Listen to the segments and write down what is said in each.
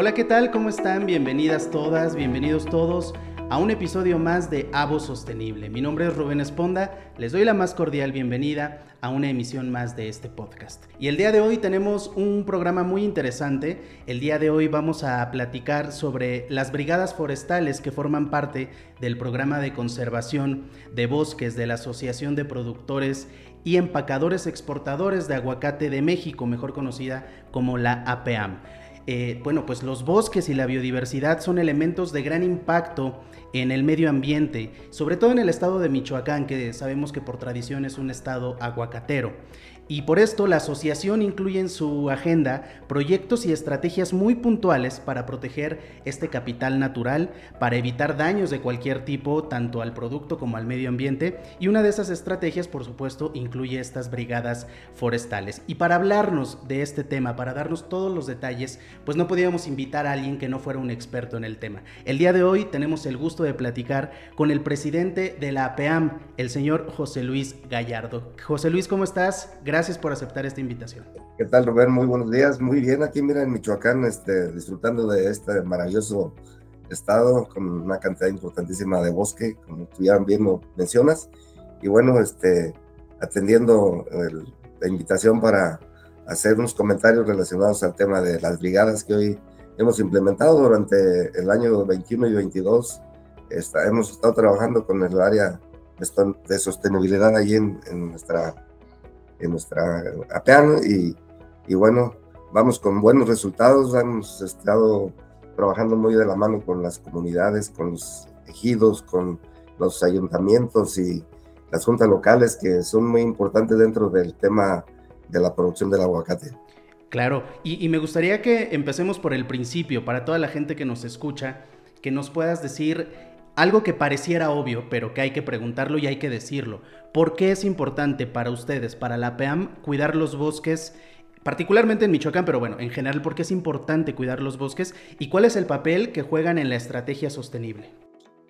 Hola, ¿qué tal? ¿Cómo están? Bienvenidas todas, bienvenidos todos a un episodio más de Avo Sostenible. Mi nombre es Rubén Esponda, les doy la más cordial bienvenida a una emisión más de este podcast. Y el día de hoy tenemos un programa muy interesante. El día de hoy vamos a platicar sobre las brigadas forestales que forman parte del programa de conservación de bosques de la Asociación de Productores y Empacadores Exportadores de Aguacate de México, mejor conocida como la APAM. Eh, bueno, pues los bosques y la biodiversidad son elementos de gran impacto en el medio ambiente, sobre todo en el estado de Michoacán, que sabemos que por tradición es un estado aguacatero. Y por esto la asociación incluye en su agenda proyectos y estrategias muy puntuales para proteger este capital natural, para evitar daños de cualquier tipo, tanto al producto como al medio ambiente. Y una de esas estrategias, por supuesto, incluye estas brigadas forestales. Y para hablarnos de este tema, para darnos todos los detalles, pues no podíamos invitar a alguien que no fuera un experto en el tema. El día de hoy tenemos el gusto de platicar con el presidente de la APEAM, el señor José Luis Gallardo. José Luis, ¿cómo estás? Gracias por aceptar esta invitación. ¿Qué tal, Rubén? Muy buenos días. Muy bien, aquí mira en Michoacán, este, disfrutando de este maravilloso estado con una cantidad importantísima de bosque, como tú ya bien lo mencionas. Y bueno, este, atendiendo la invitación para hacer unos comentarios relacionados al tema de las brigadas que hoy hemos implementado durante el año 21 y 22. Está, hemos estado trabajando con el área de sostenibilidad allí en, en nuestra en nuestra APEAN y, y bueno, vamos con buenos resultados, hemos estado trabajando muy de la mano con las comunidades, con los ejidos, con los ayuntamientos y las juntas locales que son muy importantes dentro del tema de la producción del aguacate. Claro, y, y, me gustaría que empecemos por el principio, para toda la gente que nos escucha, que nos puedas decir algo que pareciera obvio, pero que hay que preguntarlo y hay que decirlo. ¿Por qué es importante para ustedes, para la PEAM, cuidar los bosques? particularmente en Michoacán, pero bueno, en general, ¿por qué es importante cuidar los bosques y cuál es el papel que juegan en la estrategia sostenible?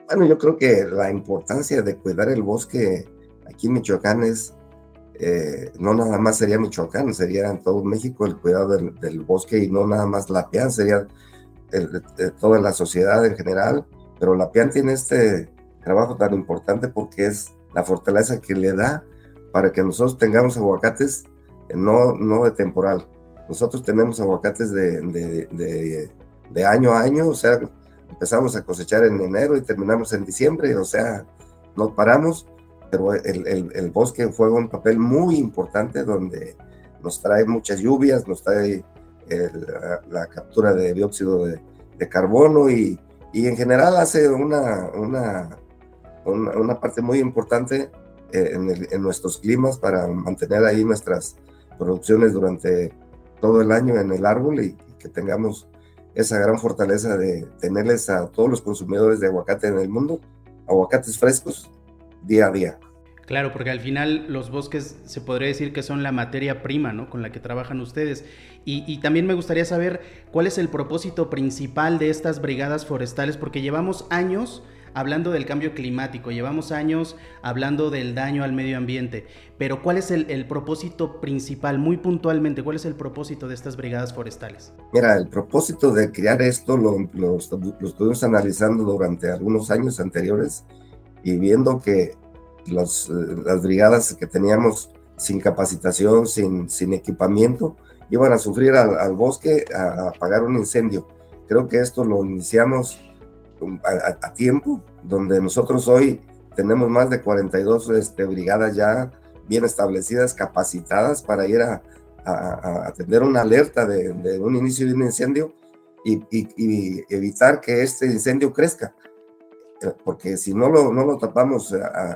Bueno, yo creo que la importancia de cuidar el bosque aquí en Michoacán es, eh, no nada más sería Michoacán, sería en todo México el cuidado del, bosque y no nada más la PEAM, sería toda la sociedad en general pero la PIAN tiene este trabajo tan importante porque es la fortaleza que le da para que nosotros tengamos aguacates no, no de temporal. Nosotros tenemos aguacates de, de, de, año a año, o sea, empezamos a cosechar en enero y terminamos en diciembre, o sea, no paramos, pero el, el, el bosque juega un papel muy importante donde nos trae muchas lluvias, nos trae la, la, captura de dióxido de, carbono y, y en general hace una, una, una, parte muy importante eh, en, nuestros climas para mantener ahí nuestras producciones durante todo el año en el árbol y, que tengamos esa gran fortaleza de tenerles a todos los consumidores de aguacate en el mundo, aguacates frescos día a día. Claro, porque al final los bosques se podría decir que son la materia prima, ¿no? Con la que trabajan ustedes. Y, también me gustaría saber cuál es el propósito principal de estas brigadas forestales, porque llevamos años hablando del cambio climático, llevamos años hablando del daño al medio ambiente, pero ¿cuál es el, propósito principal, muy puntualmente, cuál es el propósito de estas brigadas forestales? Mira, el propósito de crear esto lo, lo estuvimos analizando durante algunos años anteriores y viendo que las, las brigadas que teníamos sin capacitación, sin, equipamiento, iban a sufrir al, bosque a, apagar un incendio. Creo que esto lo iniciamos a, tiempo, donde nosotros hoy tenemos más de 42 este, brigadas ya bien establecidas, capacitadas para ir a, atender una alerta de, un inicio de un incendio y, evitar que este incendio crezca porque si no lo, no lo tapamos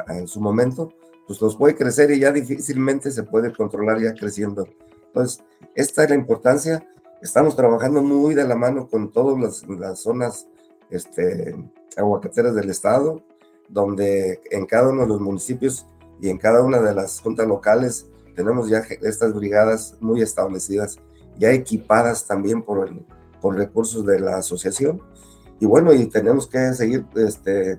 en su momento, pues los puede crecer y ya difícilmente se puede controlar ya creciendo. Entonces, esta es la importancia. Estamos trabajando muy de la mano con todas las, las zonas este, aguacateras del estado, donde en cada uno de los municipios y en cada una de las juntas locales tenemos ya estas brigadas muy establecidas, ya equipadas también por, el, por recursos de la asociación y bueno, y tenemos que seguir este,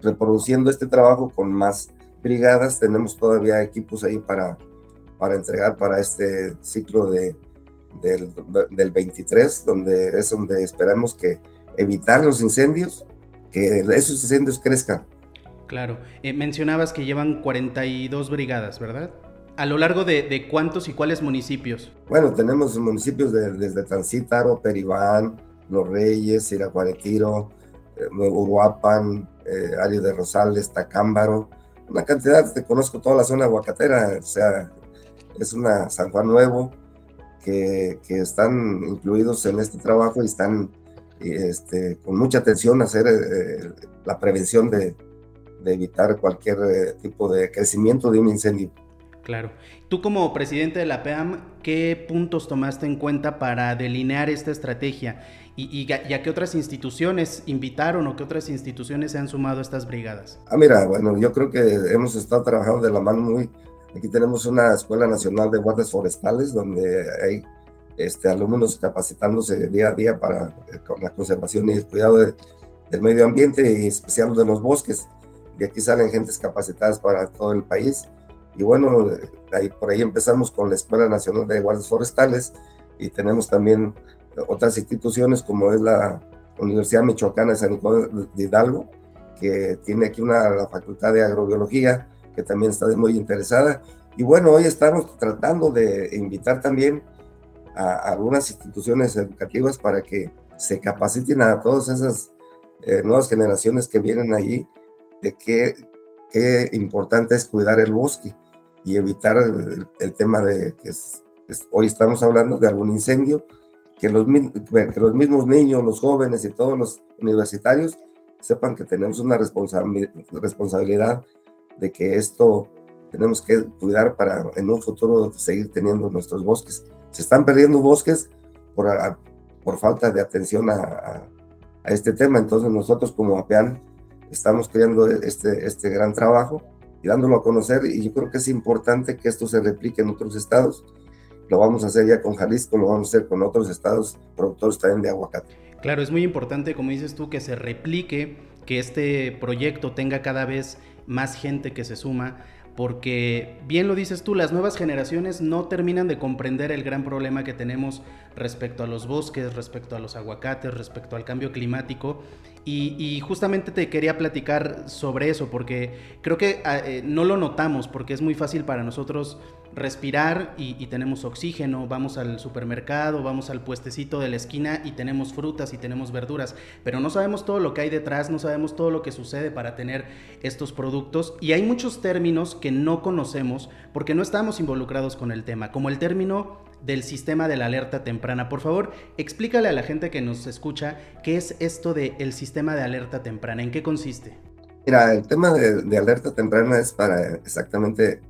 reproduciendo este trabajo con más brigadas. Tenemos todavía equipos ahí para, para entregar para este ciclo de, del, del 23, donde es donde esperamos que evitar los incendios, que esos incendios crezcan. Claro, eh, mencionabas que llevan 42 brigadas, ¿verdad? ¿A lo largo de, cuántos y cuáles municipios? Bueno, tenemos municipios desde Tancítaro, Peribán, Los Reyes, Iracuaretiro, eh, Uruapan, eh, Área de Rosales, Tacámbaro, una cantidad, te conozco toda la zona aguacatera, o sea, es una San Juan Nuevo, que, que están incluidos en este trabajo y están este, con mucha atención a hacer eh, la prevención de, de evitar cualquier eh, tipo de crecimiento de un incendio. Claro. Tú como presidente de la PEAM, ¿qué puntos tomaste en cuenta para delinear esta estrategia? Y, y, a qué otras instituciones invitaron o qué otras instituciones se han sumado a estas brigadas? Ah, mira, bueno, yo creo que hemos estado trabajando de la mano muy... Aquí tenemos una Escuela Nacional de Guardias Forestales donde hay este, alumnos capacitándose día a día para eh, la conservación y el cuidado del medio ambiente y especial de los bosques. Y aquí salen gentes capacitadas para todo el país. Y bueno, ahí, por ahí empezamos con la Escuela Nacional de Guardias Forestales y tenemos también otras instituciones como es la Universidad Michoacana de San Nicolás de Hidalgo, que tiene aquí una la Facultad de Agrobiología, que también está muy interesada. Y bueno, hoy estamos tratando de invitar también a, algunas instituciones educativas para que se capaciten a todas esas eh, nuevas generaciones que vienen allí de qué, qué importante es cuidar el bosque y evitar el, tema de que hoy estamos hablando de algún incendio, que los, que los mismos niños, los jóvenes y todos los universitarios sepan que tenemos una responsabilidad de que esto tenemos que cuidar para en un futuro seguir teniendo nuestros bosques. Se están perdiendo bosques por, por falta de atención a, a, a, este tema, entonces nosotros como APEAN estamos creando este, este gran trabajo y dándolo a conocer y yo creo que es importante que esto se replique en otros estados. Lo vamos a hacer ya con Jalisco, lo vamos a hacer con otros estados productores también de aguacate. Claro, es muy importante, como dices tú, que se replique, que este proyecto tenga cada vez más gente que se suma porque bien lo dices tú, las nuevas generaciones no terminan de comprender el gran problema que tenemos respecto a los bosques, respecto a los aguacates, respecto al cambio climático. Y, justamente te quería platicar sobre eso, porque creo que ah, eh, no lo notamos, porque es muy fácil para nosotros respirar y, tenemos oxígeno, vamos al supermercado, vamos al puestecito de la esquina y tenemos frutas y tenemos verduras, pero no sabemos todo lo que hay detrás, no sabemos todo lo que sucede para tener estos productos y hay muchos términos que no conocemos porque no estamos involucrados con el tema, como el término del sistema de la alerta temprana. Por favor, explícale a la gente que nos escucha qué es esto del el sistema de alerta temprana, en qué consiste. Mira, el tema de alerta temprana es para exactamente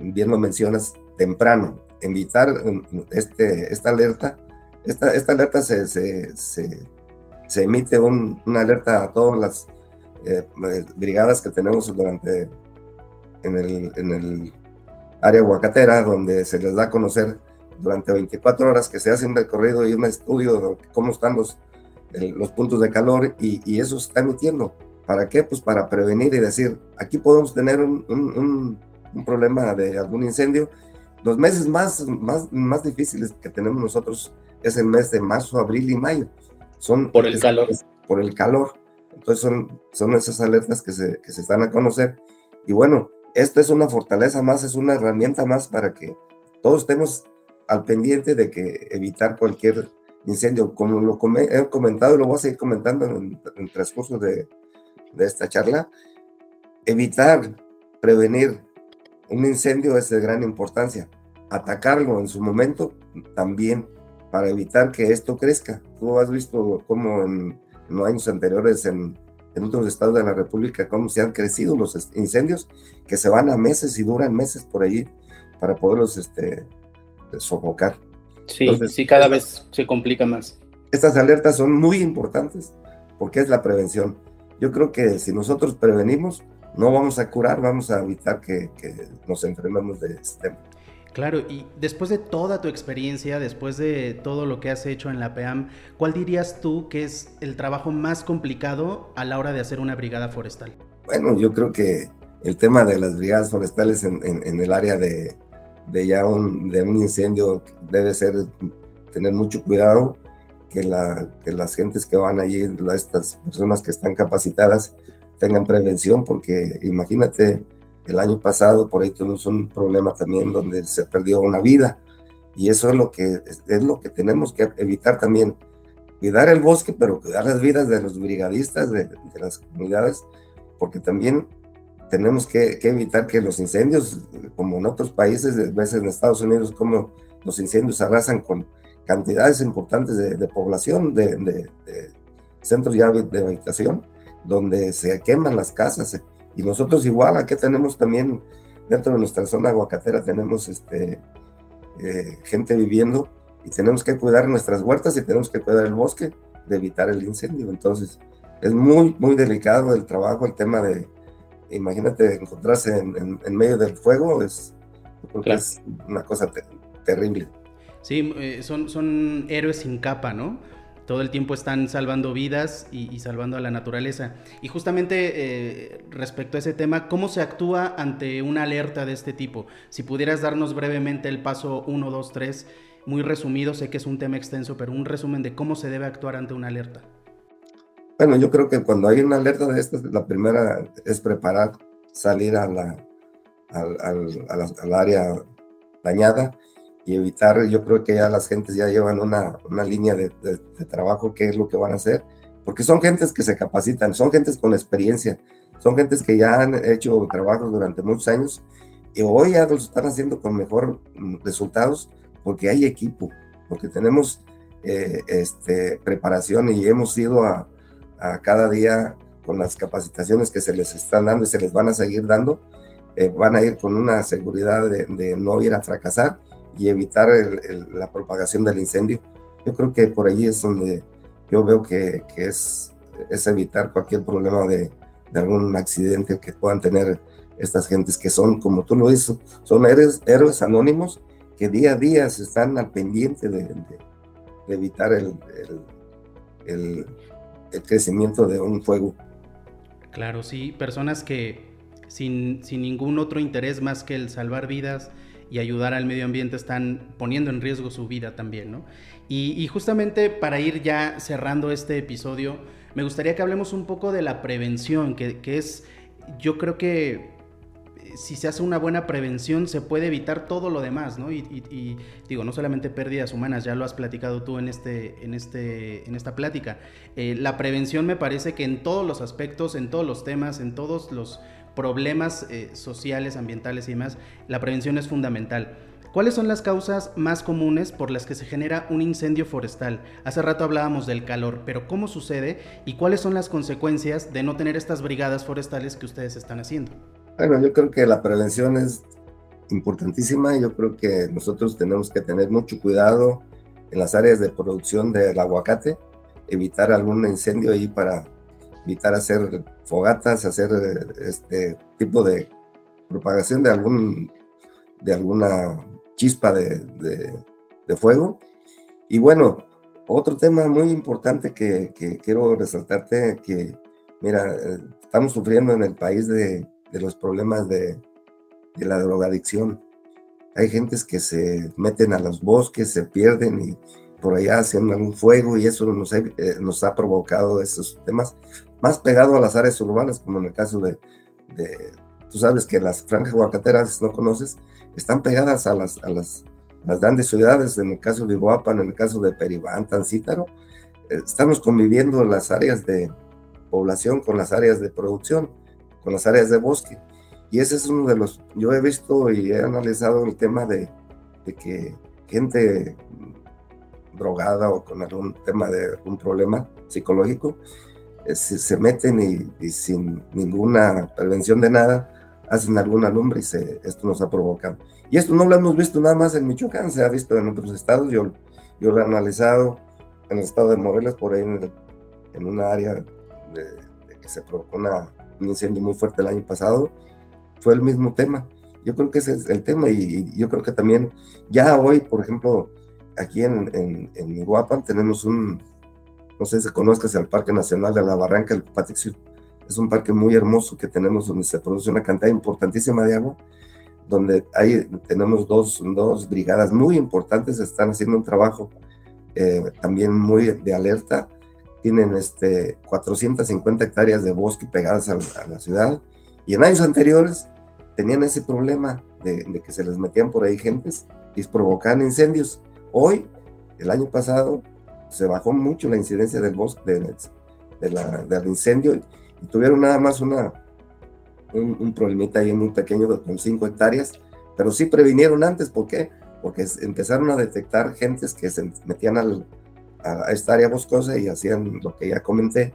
bien lo mencionas, temprano, evitar um, este, esta alerta. Esta, esta alerta se, se, se, emite un, una alerta a todas las eh, brigadas que tenemos durante en el, en el área huacatera, donde se les da a conocer durante 24 horas que se hace un recorrido y un estudio de cómo están los, los puntos de calor y, y, eso se está emitiendo. ¿Para qué? Pues para prevenir y decir, aquí podemos tener un, un, un problema de algún incendio. Los meses más, más, más difíciles que tenemos nosotros es el mes de marzo, abril y mayo. Son por el calor. Por el calor. Entonces son, son esas alertas que se, que se están a conocer. Y bueno, esto es una fortaleza más, es una herramienta más para que todos estemos al pendiente de que evitar cualquier incendio. Como lo he comentado y lo voy a seguir comentando en, en el transcurso de, de esta charla, evitar, prevenir un incendio es de gran importancia. Atacarlo en su momento también para evitar que esto crezca. Tú has visto cómo en, los años anteriores en, en, otros estados de la República, cómo se han crecido los incendios, que se van a meses y duran meses por allí para poderlos este, sofocar. Sí, sí, cada vez se complica más. Estas alertas son muy importantes porque es la prevención. Yo creo que si nosotros prevenimos, no vamos a curar, vamos a evitar que, nos enfermemos de este tema. Claro, y después de toda tu experiencia, después de todo lo que has hecho en la PEAM, ¿cuál dirías tú que es el trabajo más complicado a la hora de hacer una brigada forestal? Bueno, yo creo que el tema de las brigadas forestales en, el área de, ya un, de un incendio debe ser tener mucho cuidado, que, la, que las gentes que van allí, estas personas que están capacitadas, tengan prevención, porque imagínate, el año pasado por ahí tuvimos un problema también donde se perdió una vida, y eso es lo que, es lo que tenemos que evitar también, cuidar el bosque, pero cuidar las vidas de los brigadistas, de, de las comunidades, porque también tenemos que, evitar que los incendios, como en otros países, a veces en Estados Unidos, como los incendios arrasan con cantidades importantes de, población, de, centros ya de habitación, donde se queman las casas. Y nosotros igual, aquí tenemos también, dentro de nuestra zona aguacatera, tenemos este, eh, gente viviendo y tenemos que cuidar nuestras huertas y tenemos que cuidar el bosque de evitar el incendio. Entonces, es muy, muy delicado el trabajo, el tema de, imagínate encontrarse en, medio del fuego, es, es una cosa terrible. Sí, eh, son, son héroes sin capa, ¿no? Todo el tiempo están salvando vidas y, salvando a la naturaleza. Y justamente eh, respecto a ese tema, ¿cómo se actúa ante una alerta de este tipo? Si pudieras darnos brevemente el paso 1, 2, 3, muy resumido, sé que es un tema extenso, pero un resumen de cómo se debe actuar ante una alerta. Bueno, yo creo que cuando hay una alerta de estas, la primera es preparar, salir a la, al, área dañada y evitar, yo creo que ya las gentes ya llevan una, una línea de, trabajo, qué es lo que van a hacer, porque son gentes que se capacitan, son gentes con experiencia, son gentes que ya han hecho trabajos durante muchos años y hoy ya los están haciendo con mejor mm, resultados porque hay equipo, porque tenemos eh, este, preparación y hemos ido a, a cada día con las capacitaciones que se les están dando y se les van a seguir dando, eh, van a ir con una seguridad de, no ir a fracasar y evitar la propagación del incendio. Yo creo que por ahí es donde yo veo que, que es, es evitar cualquier problema de, de, algún accidente que puedan tener estas gentes que son, como tú lo dices, son héroes, héroes anónimos que día a día se están al pendiente de, de evitar el, el el crecimiento de un fuego. Claro, sí, personas que sin, sin ningún otro interés más que el salvar vidas y ayudar al medio ambiente están poniendo en riesgo su vida también, ¿no? Y, justamente para ir ya cerrando este episodio, me gustaría que hablemos un poco de la prevención, que, que es, yo creo que si se hace una buena prevención se puede evitar todo lo demás, ¿no? Y, digo, no solamente pérdidas humanas, ya lo has platicado tú en, este, en, este, en esta plática. Eh, la prevención me parece que en todos los aspectos, en todos los temas, en todos los problemas eh, sociales, ambientales y demás, la prevención es fundamental. ¿Cuáles son las causas más comunes por las que se genera un incendio forestal? Hace rato hablábamos del calor, pero ¿cómo sucede y cuáles son las consecuencias de no tener estas brigadas forestales que ustedes están haciendo? Bueno, yo creo que la prevención es importantísima. Yo creo que nosotros tenemos que tener mucho cuidado en las áreas de producción del aguacate, evitar algún incendio ahí para evitar hacer fogatas, hacer este tipo de propagación de algún de alguna chispa de, de, fuego. Y bueno, otro tema muy importante que, que quiero resaltarte, que mira, estamos sufriendo en el país de de los problemas de, de la drogadicción. Hay gentes que se meten a los bosques, se pierden y por allá hacen algún fuego y eso nos, eh, nos ha provocado esos temas más pegado a las áreas urbanas, como en el caso de, de tú sabes que las franjas huacateras, no conoces, están pegadas a las, a las, las grandes ciudades, en el caso de Iguapan, en el caso de Peribán, Tancítaro, eh, estamos conviviendo las áreas de población con las áreas de producción con las áreas de bosque. Y ese es uno de los, yo he visto y he analizado el tema de, de que gente drogada o con algún tema de algún problema psicológico, eh, se, meten y, sin ninguna prevención de nada, hacen alguna lumbre y se, esto nos ha provocado. Y esto no lo hemos visto nada más en Michoacán, se ha visto en otros estados, yo, yo lo he analizado en el estado de Morelos, por ahí en, en una área de, de que se provocó una un incendio muy fuerte el año pasado, fue el mismo tema. Yo creo que ese es el tema y, yo creo que también ya hoy, por ejemplo, aquí en, en, en tenemos un, no sé si conozcas el Parque Nacional de la Barranca del Patixio. Es un parque muy hermoso que tenemos donde se produce una cantidad importantísima de agua, donde hay, tenemos dos, dos brigadas muy importantes, están haciendo un trabajo eh, también muy de alerta. Tienen este, 450 hectáreas de bosque pegadas a, la ciudad y en años anteriores tenían ese problema de, que se les metían por ahí gentes y provocaban incendios. Hoy, el año pasado, se bajó mucho la incidencia del bosque, de, la, del incendio y tuvieron nada más una, un, un problemita ahí muy pequeño con 5 hectáreas, pero sí previnieron antes, ¿por qué? Porque empezaron a detectar gentes que se metían al, a, esta área boscosa y hacían lo que ya comenté,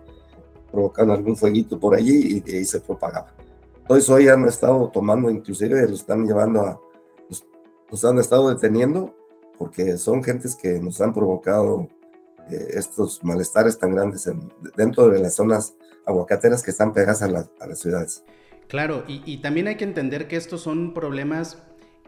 provocaban algún fueguito por allí y de ahí se propagaba. Entonces hoy han estado tomando, inclusive lo están llevando a, los, los han estado deteniendo porque son gentes que nos han provocado eh, estos malestares tan grandes dentro de las zonas aguacateras que están pegadas a, a las ciudades. Claro, y, también hay que entender que estos son problemas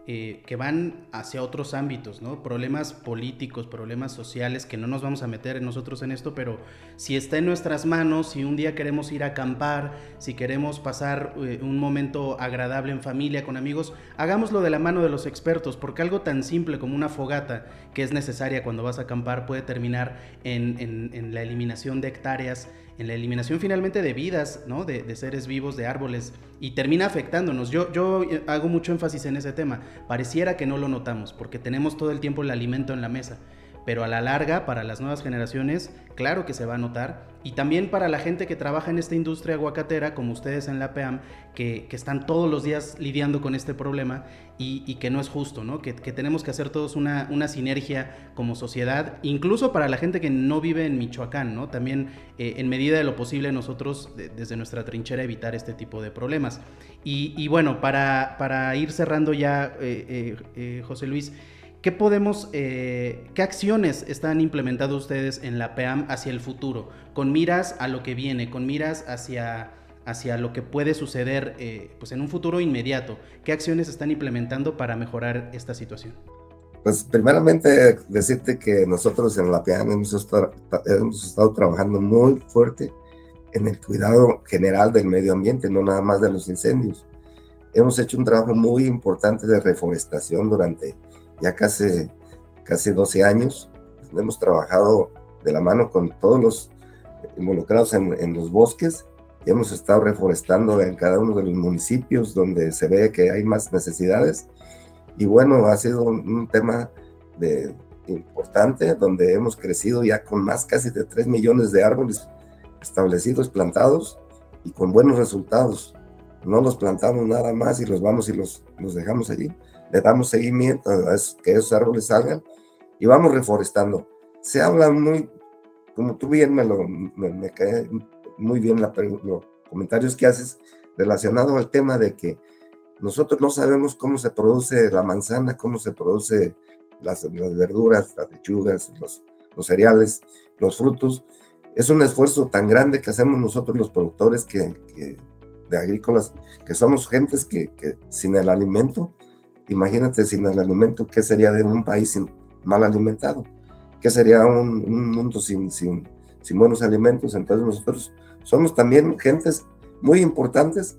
eh, que van hacia otros ámbitos, ¿no? Problemas políticos, problemas sociales, que no nos vamos a meter nosotros en esto, pero si está en nuestras manos, si un día queremos ir a acampar, si queremos pasar eh, un momento agradable en familia, con amigos, hagámoslo de la mano de los expertos, porque algo tan simple como una fogata que es necesaria cuando vas a acampar puede terminar en la eliminación de hectáreas en la eliminación finalmente de vidas, ¿no? De, seres vivos, de árboles, y termina afectándonos. Yo, yo eh, hago mucho énfasis en ese tema. Pareciera que no lo notamos, porque tenemos todo el tiempo el alimento en la mesa, pero a la larga, para las nuevas generaciones, claro que se va a notar. Y también para la gente que trabaja en esta industria aguacatera, como ustedes en la PEAM, que, están todos los días lidiando con este problema y, que no es justo, ¿no? Que, tenemos que hacer todos una, una, sinergia como sociedad, incluso para la gente que no vive en Michoacán, ¿no? También eh, en medida de lo posible nosotros desde nuestra trinchera evitar este tipo de problemas. Y, bueno, para, para, ir cerrando ya, eh, eh, José Luis, ¿Qué podemos, eh, qué acciones están implementando ustedes en la PEAM hacia el futuro? Con miras a lo que viene, con miras hacia, hacia lo que puede suceder eh, pues en un futuro inmediato. ¿Qué acciones están implementando para mejorar esta situación? Pues primeramente decirte que nosotros en la PEAM hemos estado, hemos estado trabajando muy fuerte en el cuidado general del medio ambiente, no nada más de los incendios. Hemos hecho un trabajo muy importante de reforestación durante ya casi, casi 12 años. Hemos trabajado de la mano con todos los involucrados en, los bosques y hemos estado reforestando en cada uno de los municipios donde se ve que hay más necesidades. Y bueno, ha sido un, tema de, importante donde hemos crecido ya con más casi de 3 millones de árboles establecidos, plantados y con buenos resultados. No los plantamos nada más y los vamos y los, los dejamos allí le damos seguimiento a que esos árboles salgan y vamos reforestando. Se habla muy, como tú bien me lo, me, cae muy bien la, los comentarios que haces relacionado al tema de que nosotros no sabemos cómo se produce la manzana, cómo se produce las, verduras, las lechugas, los, los, cereales, los frutos. Es un esfuerzo tan grande que hacemos nosotros los productores que, que de agrícolas, que somos gentes que, que sin el alimento Imagínate sin el alimento, ¿qué sería de un país mal alimentado? ¿Qué sería un, mundo sin, buenos alimentos? Entonces nosotros somos también gentes muy importantes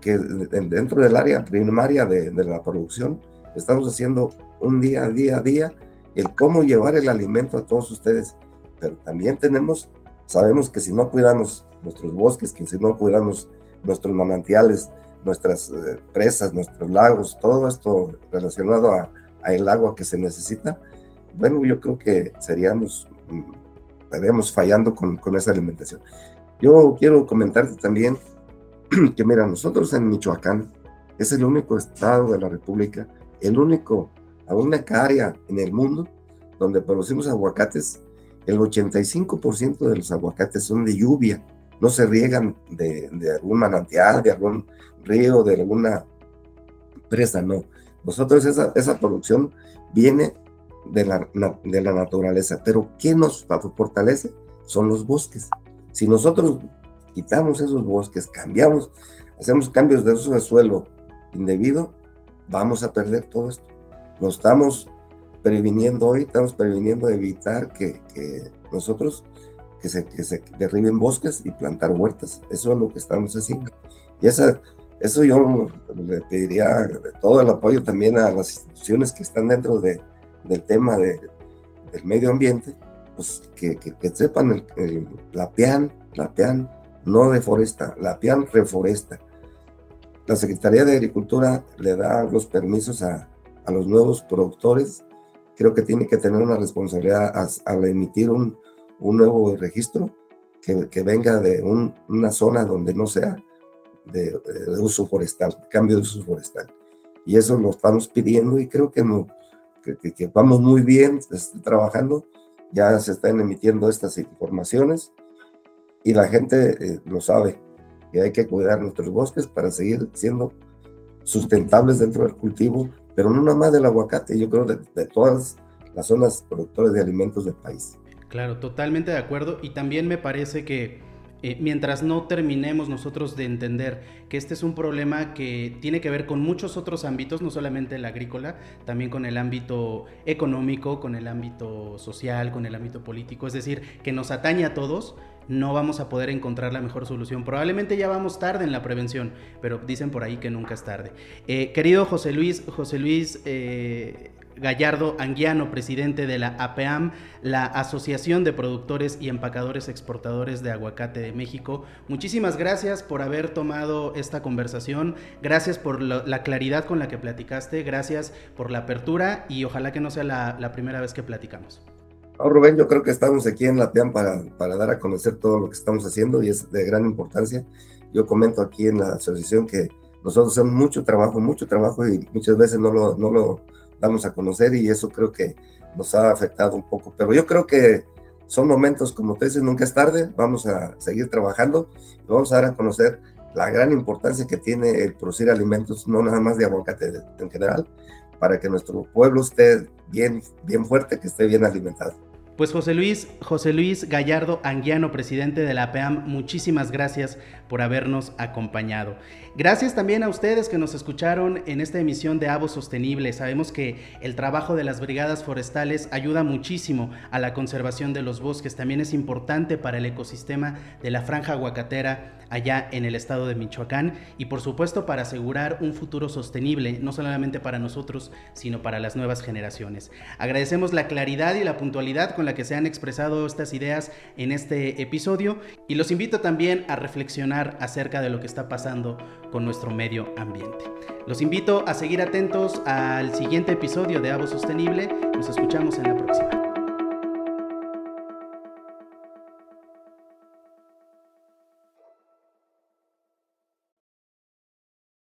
que dentro del área primaria de, de la producción estamos haciendo un día a día a día el cómo llevar el alimento a todos ustedes. Pero también tenemos, sabemos que si no cuidamos nuestros bosques, que si no cuidamos nuestros manantiales, nuestras eh, presas, nuestros lagos, todo esto relacionado a, el agua que se necesita, bueno, yo creo que seríamos, mm, estaríamos fallando con, con esa alimentación. Yo quiero comentarte también que, mira, nosotros en Michoacán es el único estado de la República, el único, la única área en el mundo donde producimos aguacates, el 85% de los aguacates son de lluvia, no se riegan de, de algún manantial, de algún río, de alguna presa, no. Nosotros esa, esa producción viene de la, de la naturaleza, pero ¿qué nos fortalece? Son los bosques. Si nosotros quitamos esos bosques, cambiamos, hacemos cambios de uso de suelo indebido, vamos a perder todo esto. Nos estamos previniendo hoy, estamos previniendo evitar que, que nosotros que se, que se derriben bosques y plantar huertas. Eso es lo que estamos haciendo. Y esa eso yo le pediría todo el apoyo también a las instituciones que están dentro de, del tema de, del medio ambiente, pues que, que, sepan, la PIAN, la PIAN no deforesta, la PIAN reforesta. La Secretaría de Agricultura le da los permisos a, a los nuevos productores. Creo que tiene que tener una responsabilidad al emitir un, un, nuevo registro que, venga de un, una zona donde no sea de, uso forestal, cambio de uso forestal. Y eso lo estamos pidiendo y creo que, no, que, vamos muy bien trabajando ya se están emitiendo estas informaciones y la gente eh, lo sabe, que hay que cuidar nuestros bosques para seguir siendo sustentables dentro del cultivo, pero no nada más del aguacate, yo creo de, de todas las zonas productoras de alimentos del país. Claro, totalmente de acuerdo. Y también me parece que eh, mientras no terminemos nosotros de entender que este es un problema que tiene que ver con muchos otros ámbitos, no solamente el agrícola, también con el ámbito económico, con el ámbito social, con el ámbito político, es decir, que nos atañe a todos, no vamos a poder encontrar la mejor solución. Probablemente ya vamos tarde en la prevención, pero dicen por ahí que nunca es tarde. Eh, querido José Luis, José Luis eh, Gallardo Anguiano, presidente de la APAM, la Asociación de Productores y Empacadores Exportadores de Aguacate de México. Muchísimas gracias por haber tomado esta conversación, gracias por la, claridad con la que platicaste, gracias por la apertura y ojalá que no sea la, primera vez que platicamos. Rubén, yo creo que estamos aquí en la APAM para, para dar a conocer todo lo que estamos haciendo y es de gran importancia. Yo comento aquí en la asociación que nosotros hacemos mucho trabajo, mucho trabajo y muchas veces no lo, no lo damos a conocer y eso creo que nos ha afectado un poco. Pero yo creo que son momentos, como te dices, nunca es tarde, vamos a seguir trabajando y vamos a dar a conocer la gran importancia que tiene el producir alimentos, no nada más de aguacate en general, para que nuestro pueblo esté bien, bien fuerte, que esté bien alimentado. Pues José Luis, José Luis Gallardo Anguiano, presidente de la APEAM, muchísimas gracias por habernos acompañado. Gracias también a ustedes que nos escucharon en esta emisión de Avo Sostenible. Sabemos que el trabajo de las brigadas forestales ayuda muchísimo a la conservación de los bosques, también es importante para el ecosistema de la franja aguacatera allá en el estado de Michoacán y por supuesto para asegurar un futuro sostenible, no solamente para nosotros, sino para las nuevas generaciones. Agradecemos la claridad y la puntualidad con la que se han expresado estas ideas en este episodio y los invito también a reflexionar acerca de lo que está pasando con nuestro medio ambiente. Los invito a seguir atentos al siguiente episodio de Avo Sostenible. Nos escuchamos en la próxima.